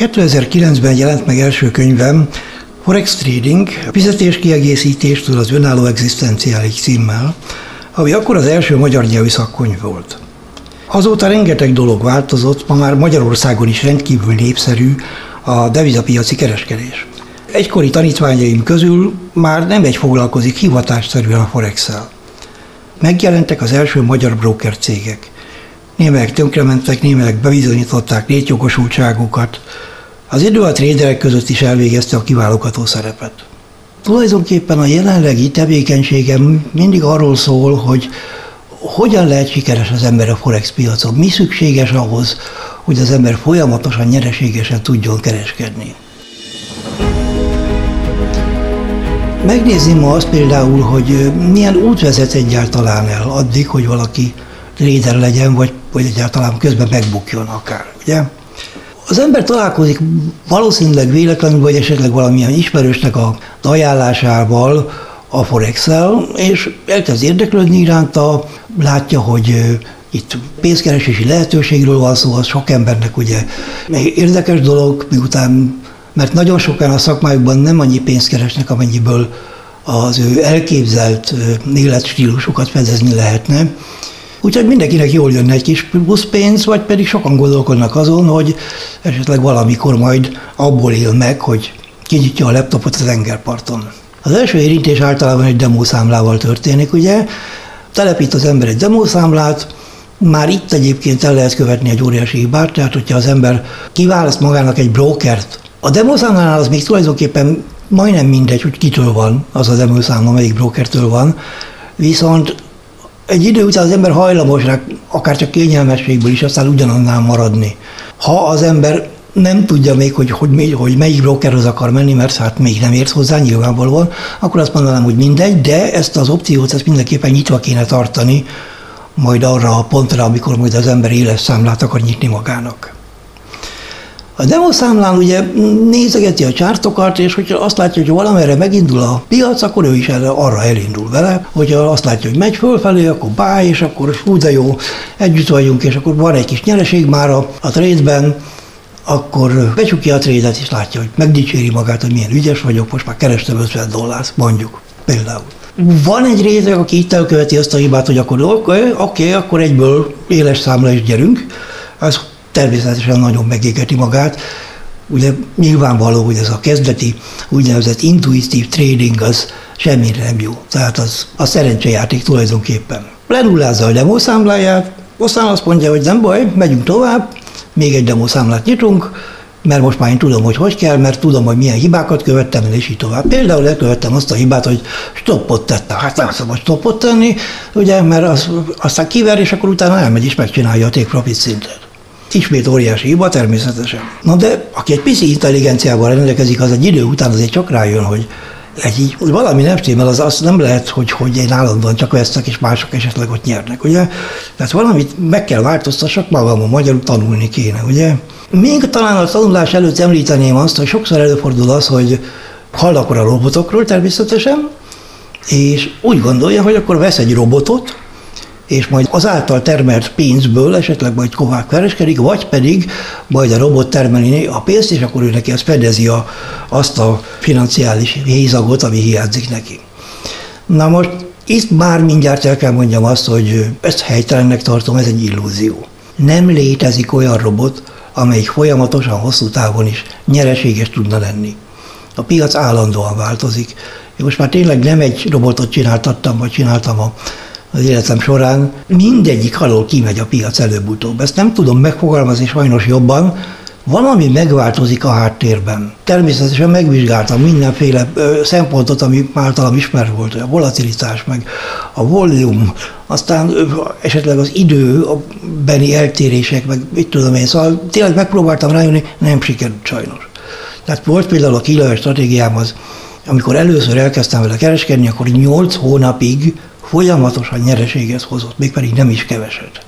2009-ben jelent meg első könyvem Forex Trading, fizetéskiegészítéstől az önálló egzisztenciális címmel, ami akkor az első magyar nyelvű szakkönyv volt. Azóta rengeteg dolog változott, ma már Magyarországon is rendkívül népszerű a devizapiaci kereskedés. Egykori tanítványaim közül már nem egy foglalkozik hivatásszerűen a Forex-el. Megjelentek az első magyar broker cégek. Némelyek tönkrementek, némelyek bebizonyították létjogosultságukat. Az idő a tréderek között is elvégezte a kiválókató szerepet. Tulajdonképpen a jelenlegi tevékenységem mindig arról szól, hogy hogyan lehet sikeres az ember a Forex piacon, mi szükséges ahhoz, hogy az ember folyamatosan nyereségesen tudjon kereskedni. Megnézni ma azt például, hogy milyen út vezet egyáltalán el addig, hogy valaki trader legyen, vagy, vagy egyáltalán közben megbukjon akár, ugye? Az ember találkozik valószínűleg véletlenül, vagy esetleg valamilyen ismerősnek a ajánlásával a forex és elkezd érdeklődni iránta, látja, hogy itt pénzkeresési lehetőségről van szó, az sok embernek ugye érdekes dolog, miután, mert nagyon sokan a szakmájukban nem annyi pénzt keresnek, amennyiből az ő elképzelt életstílusukat fedezni lehetne. Úgyhogy mindenkinek jól jönne egy kis plusz vagy pedig sokan gondolkodnak azon, hogy esetleg valamikor majd abból él meg, hogy kinyitja a laptopot az tengerparton. Az első érintés általában egy demószámlával történik, ugye? Telepít az ember egy demószámlát, már itt egyébként el lehet követni egy óriási hibát, tehát hogyha az ember kiválaszt magának egy brokert, a demószámlánál az még tulajdonképpen majdnem mindegy, hogy kitől van az a demószámla, melyik brokertől van, viszont egy idő után az ember hajlamos rá, akár csak kényelmességből is aztán ugyanannál maradni. Ha az ember nem tudja még, hogy, hogy, hogy melyik brokerhoz akar menni, mert hát még nem ért hozzá nyilvánvalóan, akkor azt mondanám, hogy mindegy, de ezt az opciót ezt mindenképpen nyitva kéne tartani, majd arra a pontra, amikor majd az ember éles számlát akar nyitni magának. A demoszámlán ugye nézegeti a csártokat, és hogyha azt látja, hogy valamerre megindul a piac, akkor ő is arra elindul vele. Hogyha azt látja, hogy megy fölfelé, akkor báj, és akkor hú de jó, együtt vagyunk, és akkor van egy kis nyereség már a, a trade-ben, akkor becsukja a trédet, és látja, hogy megdicséri magát, hogy milyen ügyes vagyok, most már kerestem 50 dollárt, mondjuk például. Van egy réteg, aki itt elköveti azt a hibát, hogy akkor oké, okay, okay, akkor egyből éles számla is gyerünk. Az természetesen nagyon megégeti magát. Ugye nyilvánvaló, hogy ez a kezdeti úgynevezett intuitív trading az semmire nem jó. Tehát az a szerencsejáték tulajdonképpen. Lenullázza a demószámláját, aztán azt mondja, hogy nem baj, megyünk tovább, még egy demószámlát nyitunk, mert most már én tudom, hogy hogy kell, mert tudom, hogy milyen hibákat követtem el, és így tovább. Például elkövettem azt a hibát, hogy stoppot tettem. Hát nem szabad stoppot tenni, ugye, mert az, aztán kiver, és akkor utána elmegy és megcsinálja a take profit szintet. Ismét óriási hiba természetesen. Na de aki egy pici intelligenciával rendelkezik, az egy idő után azért csak rájön, hogy egy így, valami nem stimmel, az azt nem lehet, hogy, hogy én állandóan csak veszek, és mások esetleg ott nyernek, ugye? Tehát valamit meg kell változtassak magamon, magyarul tanulni kéne, ugye? Még talán a tanulás előtt említeném azt, hogy sokszor előfordul az, hogy hall akkor a robotokról természetesen, és úgy gondolja, hogy akkor vesz egy robotot, és majd azáltal termelt pénzből esetleg majd kovák kereskedik, vagy pedig majd a robot termeli a pénzt, és akkor ő neki azt fedezi a, azt a financiális hézagot, ami hiányzik neki. Na most itt már mindjárt el kell mondjam azt, hogy ezt helytelennek tartom, ez egy illúzió. Nem létezik olyan robot, amelyik folyamatosan hosszú távon is nyereséges tudna lenni. A piac állandóan változik. Én most már tényleg nem egy robotot csináltattam, vagy csináltam a az életem során, mindegyik alól kimegy a piac előbb-utóbb. Ezt nem tudom megfogalmazni sajnos jobban, valami megváltozik a háttérben. Természetesen megvizsgáltam mindenféle szempontot, ami általam ismert volt, a volatilitás, meg a volume, aztán esetleg az időbeni eltérések, meg mit tudom én, szóval tényleg megpróbáltam rájönni, nem sikerült sajnos. Tehát volt például a kilajos stratégiám az, amikor először elkezdtem vele kereskedni, akkor 8 hónapig folyamatosan nyereséget hozott, mégpedig nem is keveset.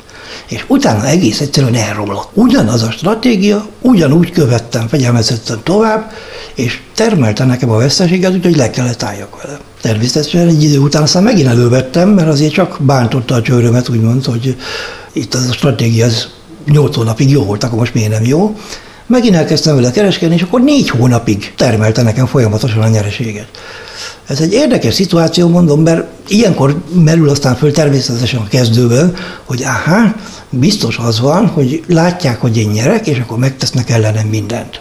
És utána egész egyszerűen elromlott. Ugyanaz a stratégia, ugyanúgy követtem fegyelmezetten tovább, és termelte nekem a veszteséget, úgyhogy le kellett álljak vele. Természetesen egy idő után aztán megint elővettem, mert azért csak bántotta a csőrömet, úgymond, hogy itt az a stratégia az 8 hónapig jó volt, akkor most miért nem jó. Megint elkezdtem vele kereskedni, és akkor négy hónapig termelte nekem folyamatosan a nyereséget. Ez egy érdekes szituáció, mondom, mert ilyenkor merül aztán föl természetesen a kezdőben, hogy aha, biztos az van, hogy látják, hogy én nyerek, és akkor megtesznek ellenem mindent.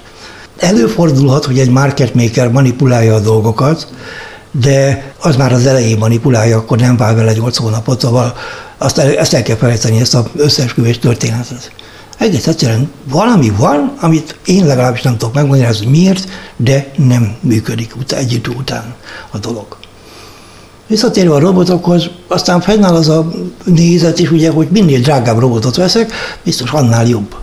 Előfordulhat, hogy egy market maker manipulálja a dolgokat, de az már az elején manipulálja, akkor nem vár vele 8 hónapot, szóval azt el, ezt el kell felejteni, ezt az összeesküvés történetet. Egész egyszerűen valami van, amit én legalábbis nem tudok megmagyarázni, hogy miért, de nem működik ut- egy idő után a dolog. Visszatérve a robotokhoz, aztán fennáll az a nézet is, ugye, hogy minél drágább robotot veszek, biztos annál jobb.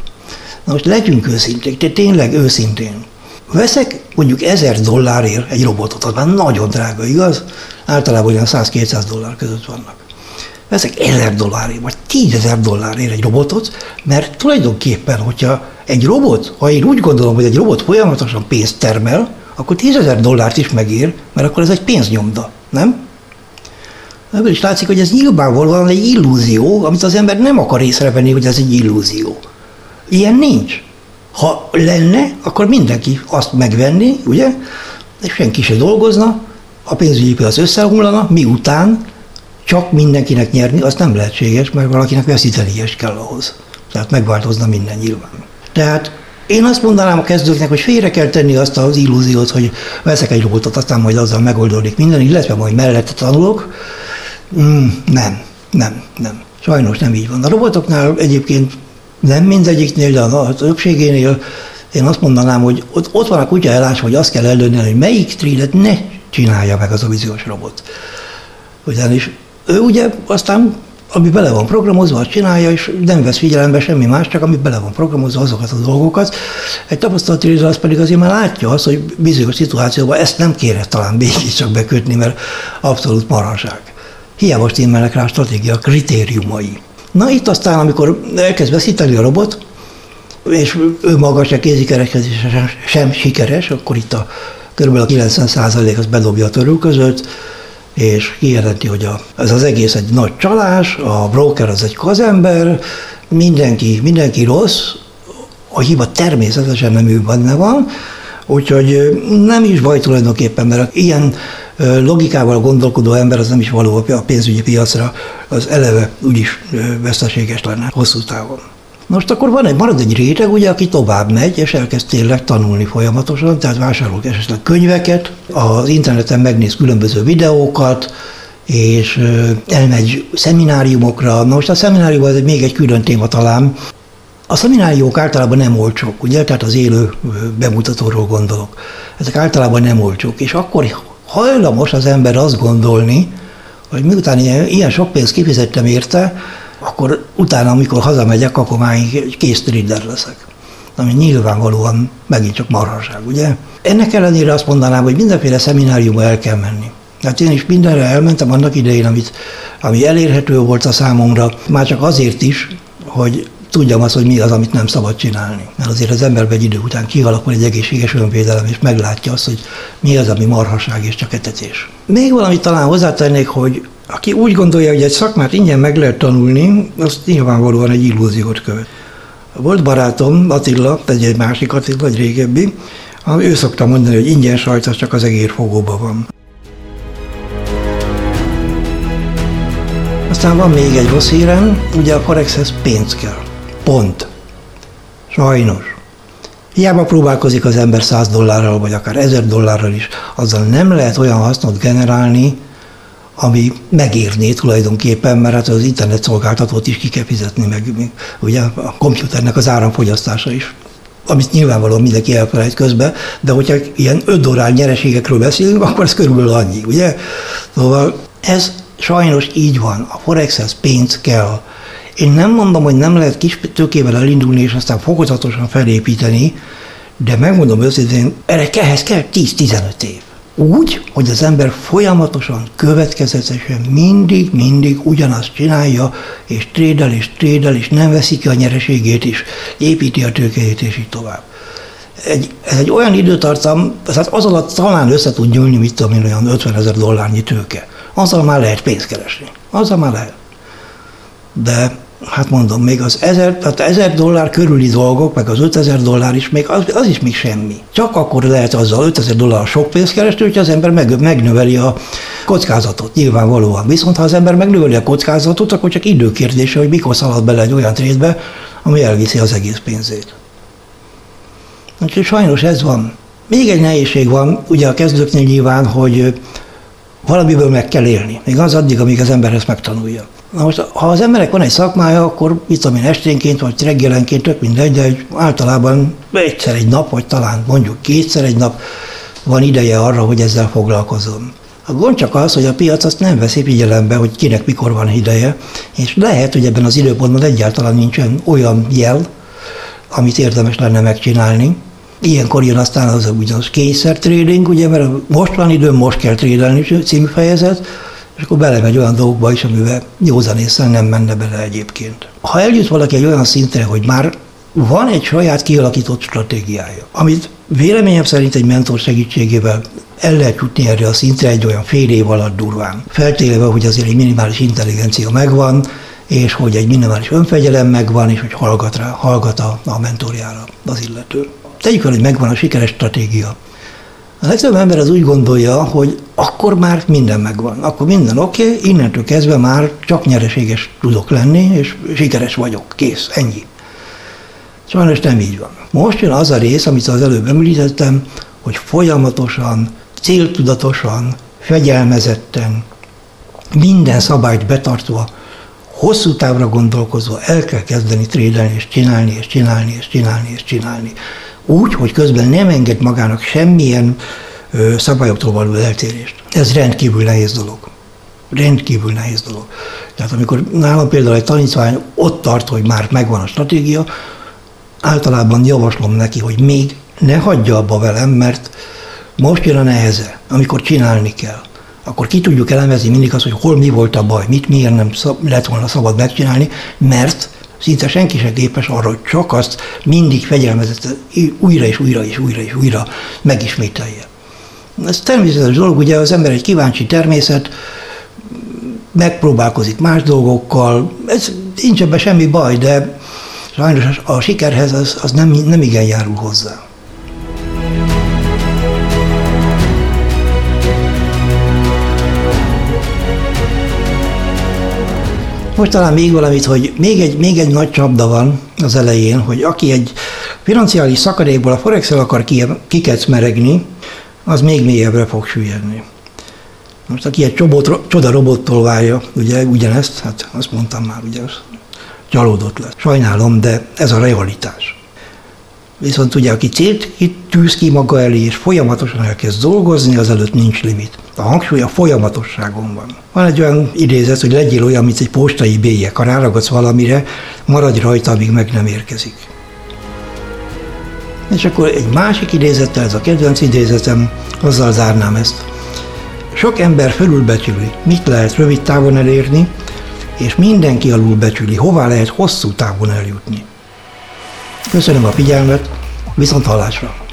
Na most legyünk őszinték, de tényleg őszintén. Veszek mondjuk 1000 dollárért egy robotot, az már nagyon drága, igaz? Általában olyan 100-200 dollár között vannak. Veszek 1000 dollárért, vagy 10 dollárért egy robotot, mert tulajdonképpen, hogyha egy robot, ha én úgy gondolom, hogy egy robot folyamatosan pénzt termel, akkor 10 dollárt is megér, mert akkor ez egy pénznyomda, nem? Ebből is látszik, hogy ez nyilvánvalóan egy illúzió, amit az ember nem akar észrevenni, hogy ez egy illúzió. Ilyen nincs. Ha lenne, akkor mindenki azt megvenni, ugye, és senki se dolgozna, a pénzügyi piac összeomlana, miután csak mindenkinek nyerni, az nem lehetséges, mert valakinek veszíteni is kell ahhoz. Tehát megváltozna minden nyilván. Tehát én azt mondanám a kezdőknek, hogy félre kell tenni azt az illúziót, hogy veszek egy robotot, aztán majd azzal megoldódik minden, illetve majd mellette tanulok. Mm, nem, nem, nem. Sajnos nem így van. A robotoknál egyébként nem mindegyiknél, de a többségénél én azt mondanám, hogy ott, ott van a kutya elás, hogy azt kell előni, hogy melyik trédet ne csinálja meg az a víziós robot. Ugyanis ő ugye aztán, ami bele van programozva, azt csinálja, és nem vesz figyelembe semmi más, csak ami bele van programozva, azokat a dolgokat. Egy tapasztalati az pedig azért már látja azt, hogy bizonyos szituációban ezt nem kéne talán mégis csak bekötni, mert abszolút marhaság. Hiába stimmelnek rá a stratégia kritériumai. Na itt aztán, amikor elkezd veszíteni a robot, és ő maga se kézikereskedés sem, sikeres, akkor itt a kb. a 90% az bedobja a törő között, és kijelenti, hogy a, ez az egész egy nagy csalás, a broker az egy kazember, mindenki, mindenki rossz, a hiba természetesen nem ő benne van, úgyhogy nem is baj tulajdonképpen, mert ilyen logikával gondolkodó ember az nem is való a pénzügyi piacra, az eleve úgyis veszteséges lenne hosszú távon. Most akkor van egy, marad egy réteg, ugye, aki tovább megy, és elkezd tényleg tanulni folyamatosan, tehát vásárol esetleg könyveket, az interneten megnéz különböző videókat, és elmegy szemináriumokra. Na most a szeminárium az még egy külön téma talán. A szemináriumok általában nem olcsók, ugye, tehát az élő bemutatóról gondolok. Ezek általában nem olcsók, és akkor hajlamos az ember azt gondolni, hogy miután ilyen, ilyen sok pénzt kifizettem érte, akkor utána, amikor hazamegyek, akkor már kész trader leszek. Ami nyilvánvalóan megint csak marhaság, ugye? Ennek ellenére azt mondanám, hogy mindenféle szemináriumba el kell menni. Hát én is mindenre elmentem annak idején, amit, ami elérhető volt a számomra, már csak azért is, hogy tudjam azt, hogy mi az, amit nem szabad csinálni. Mert azért az ember egy idő után kialakul egy egészséges önvédelem, és meglátja azt, hogy mi az, ami marhaság és csak etetés. Még valamit talán hozzátennék, hogy aki úgy gondolja, hogy egy szakmát ingyen meg lehet tanulni, az nyilvánvalóan egy illúziót követ. Volt barátom, Attila, egy, egy másik Attila, egy régebbi, ő szokta mondani, hogy ingyen sajt, az csak az egérfogóban van. Aztán van még egy rossz hírem, ugye a Forexhez pénz kell. Pont. Sajnos. Hiába próbálkozik az ember 100 dollárral, vagy akár 1000 dollárral is, azzal nem lehet olyan hasznot generálni, ami megérné tulajdonképpen, mert hát az internet szolgáltatót is ki kell fizetni, meg, ugye a komputernek az áramfogyasztása is amit nyilvánvalóan mindenki elfelejt közben, de hogyha ilyen 5 dollár nyereségekről beszélünk, akkor ez körülbelül annyi, ugye? Szóval ez sajnos így van. A Forexhez pénz kell. Én nem mondom, hogy nem lehet kis tőkével elindulni, és aztán fokozatosan felépíteni, de megmondom őszintén, erre ehhez kell 10-15 év. Úgy, hogy az ember folyamatosan, következetesen mindig, mindig ugyanazt csinálja, és trédel, és trédel, és nem veszi ki a nyereségét is, építi a tőkéjét, és így tovább. Egy, ez egy olyan időtartam, tehát az alatt talán össze tud nyúlni, mit tudom én, olyan 50 ezer dollárnyi tőke. Azzal már lehet pénzt keresni. Azzal már lehet. De hát mondom, még az ezer, tehát ezer dollár körüli dolgok, meg az 5000 dollár is, még az, az is még semmi. Csak akkor lehet azzal 5000 dollár sok pénzt keresni, hogyha az ember meg, megnöveli a kockázatot, nyilvánvalóan. Viszont ha az ember megnöveli a kockázatot, akkor csak időkérdése, hogy mikor szalad bele egy olyan trédbe, ami elviszi az egész pénzét. Úgyhogy sajnos ez van. Még egy nehézség van, ugye a kezdőknél nyilván, hogy valamiből meg kell élni. Még az addig, amíg az ember ezt megtanulja. Na most, ha az emberek van egy szakmája, akkor mit tudom én, esténként vagy reggelenként, tök mindegy, de általában egyszer egy nap, vagy talán mondjuk kétszer egy nap van ideje arra, hogy ezzel foglalkozom. A gond csak az, hogy a piac azt nem veszi figyelembe, hogy kinek mikor van ideje, és lehet, hogy ebben az időpontban egyáltalán nincsen olyan jel, amit érdemes lenne megcsinálni. Ilyenkor jön aztán az a úgynevezett kényszer trading, ugye, mert most van időm, most kell trédelni című fejezet, és akkor belemegy olyan dolgokba is, amivel józanésszel nem menne bele egyébként. Ha eljut valaki egy olyan szintre, hogy már van egy saját kialakított stratégiája, amit véleményem szerint egy mentor segítségével el lehet jutni erre a szintre egy olyan fél év alatt durván. Feltéve, hogy azért egy minimális intelligencia megvan, és hogy egy minimális önfegyelem megvan, és hogy hallgat, rá, hallgat a, a mentorjára az illető. Tegyük fel, hogy megvan a sikeres stratégia. A legtöbb ember az úgy gondolja, hogy akkor már minden megvan. Akkor minden oké, okay, innentől kezdve már csak nyereséges tudok lenni, és sikeres vagyok. Kész, ennyi. Sajnos nem így van. Most jön az a rész, amit az előbb említettem, hogy folyamatosan, céltudatosan, fegyelmezetten, minden szabályt betartva, hosszú távra gondolkozva el kell kezdeni trédelni, és csinálni, és csinálni, és csinálni, és csinálni úgy, hogy közben nem enged magának semmilyen szabályoktól való eltérést. Ez rendkívül nehéz dolog. Rendkívül nehéz dolog. Tehát amikor nálam például egy tanítvány ott tart, hogy már megvan a stratégia, általában javaslom neki, hogy még ne hagyja abba velem, mert most jön a neheze, amikor csinálni kell. Akkor ki tudjuk elemezni mindig azt, hogy hol mi volt a baj, mit miért nem szab, lett volna szabad megcsinálni, mert Szinte senki sem képes arra, hogy csak azt mindig fegyelmezett újra és újra és újra és újra megismételje. Ez természetes dolog, ugye az ember egy kíváncsi természet, megpróbálkozik más dolgokkal, ez nincs ebben semmi baj, de sajnos a sikerhez az, az nem, nem igen járul hozzá. Most talán még valamit, hogy még egy, még egy nagy csapda van az elején, hogy aki egy financiális szakadékból a forex akar kikecmeregni, az még mélyebbre fog süllyedni. Most aki egy csobot, csoda robottól várja, ugye ugyanezt, hát azt mondtam már, ugye, az csalódott lesz. Sajnálom, de ez a realitás. Viszont ugye, aki célt tűz ki maga elé, és folyamatosan elkezd dolgozni, az előtt nincs limit. A hangsúly a folyamatosságon van. Van egy olyan idézet, hogy legyél olyan, mint egy postai bélyek. Ha ráragadsz valamire, maradj rajta, amíg meg nem érkezik. És akkor egy másik idézettel, ez a kedvenc idézetem, azzal zárnám ezt. Sok ember fölülbecsüli, mit lehet rövid távon elérni, és mindenki alulbecsüli, hová lehet hosszú távon eljutni. Köszönöm a figyelmet, viszont hallásra!